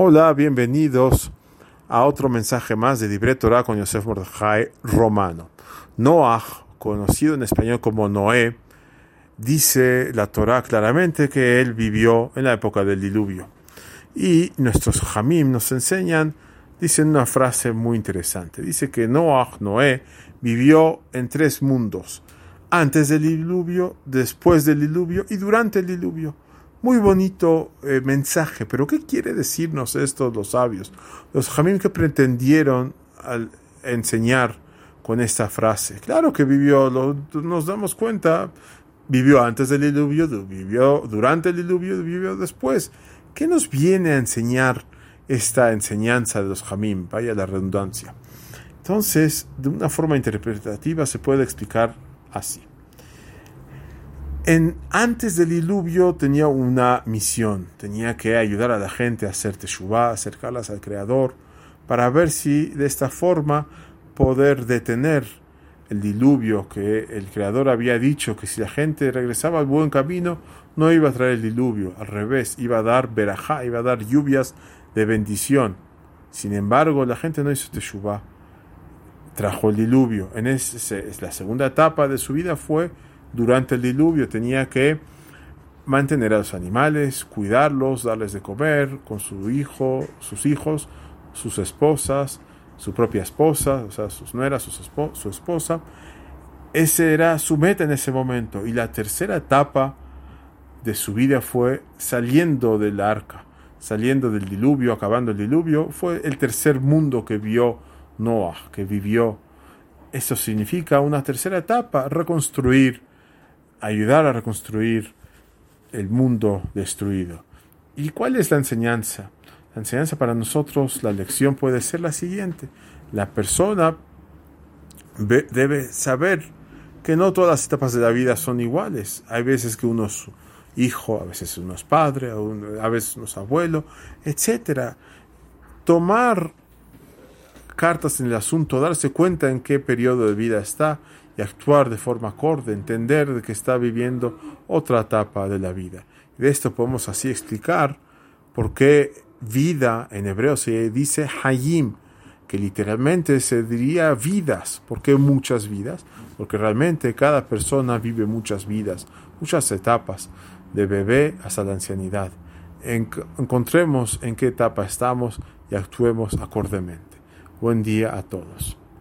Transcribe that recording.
Hola, bienvenidos a otro mensaje más de Libre Torah con Yosef Mordechai Romano. Noah, conocido en español como Noé, dice la Torah claramente que él vivió en la época del diluvio. Y nuestros Hamim nos enseñan, dicen una frase muy interesante. Dice que Noah, Noé, vivió en tres mundos. Antes del diluvio, después del diluvio y durante el diluvio. Muy bonito eh, mensaje, pero ¿qué quiere decirnos esto los sabios? Los jamim que pretendieron enseñar con esta frase. Claro que vivió, nos damos cuenta, vivió antes del diluvio, vivió durante el diluvio, vivió después. ¿Qué nos viene a enseñar esta enseñanza de los jamim? Vaya la redundancia. Entonces, de una forma interpretativa se puede explicar así antes del diluvio tenía una misión, tenía que ayudar a la gente a hacer teshuvah, acercarlas al Creador, para ver si de esta forma poder detener el diluvio que el Creador había dicho que si la gente regresaba al buen camino no iba a traer el diluvio, al revés, iba a dar verajá, iba a dar lluvias de bendición. Sin embargo, la gente no hizo teshuvah, trajo el diluvio. En ese, la segunda etapa de su vida fue durante el diluvio tenía que mantener a los animales, cuidarlos, darles de comer con su hijo, sus hijos, sus esposas, su propia esposa, o sea, sus nueras, su, su esposa. Ese era su meta en ese momento. Y la tercera etapa de su vida fue saliendo del arca, saliendo del diluvio, acabando el diluvio. Fue el tercer mundo que vio Noah, que vivió. Eso significa una tercera etapa, reconstruir ayudar a reconstruir el mundo destruido. ¿Y cuál es la enseñanza? La enseñanza para nosotros, la lección puede ser la siguiente. La persona debe saber que no todas las etapas de la vida son iguales. Hay veces que uno es hijo, a veces uno es padre, a veces uno es abuelo, etc. Tomar cartas en el asunto, darse cuenta en qué periodo de vida está y actuar de forma acorde, entender que está viviendo otra etapa de la vida. De esto podemos así explicar por qué vida en hebreo se dice Hayim, que literalmente se diría vidas. ¿Por qué muchas vidas? Porque realmente cada persona vive muchas vidas, muchas etapas, de bebé hasta la ancianidad. encontremos en qué etapa estamos y actuemos acordemente. Buen día a todos.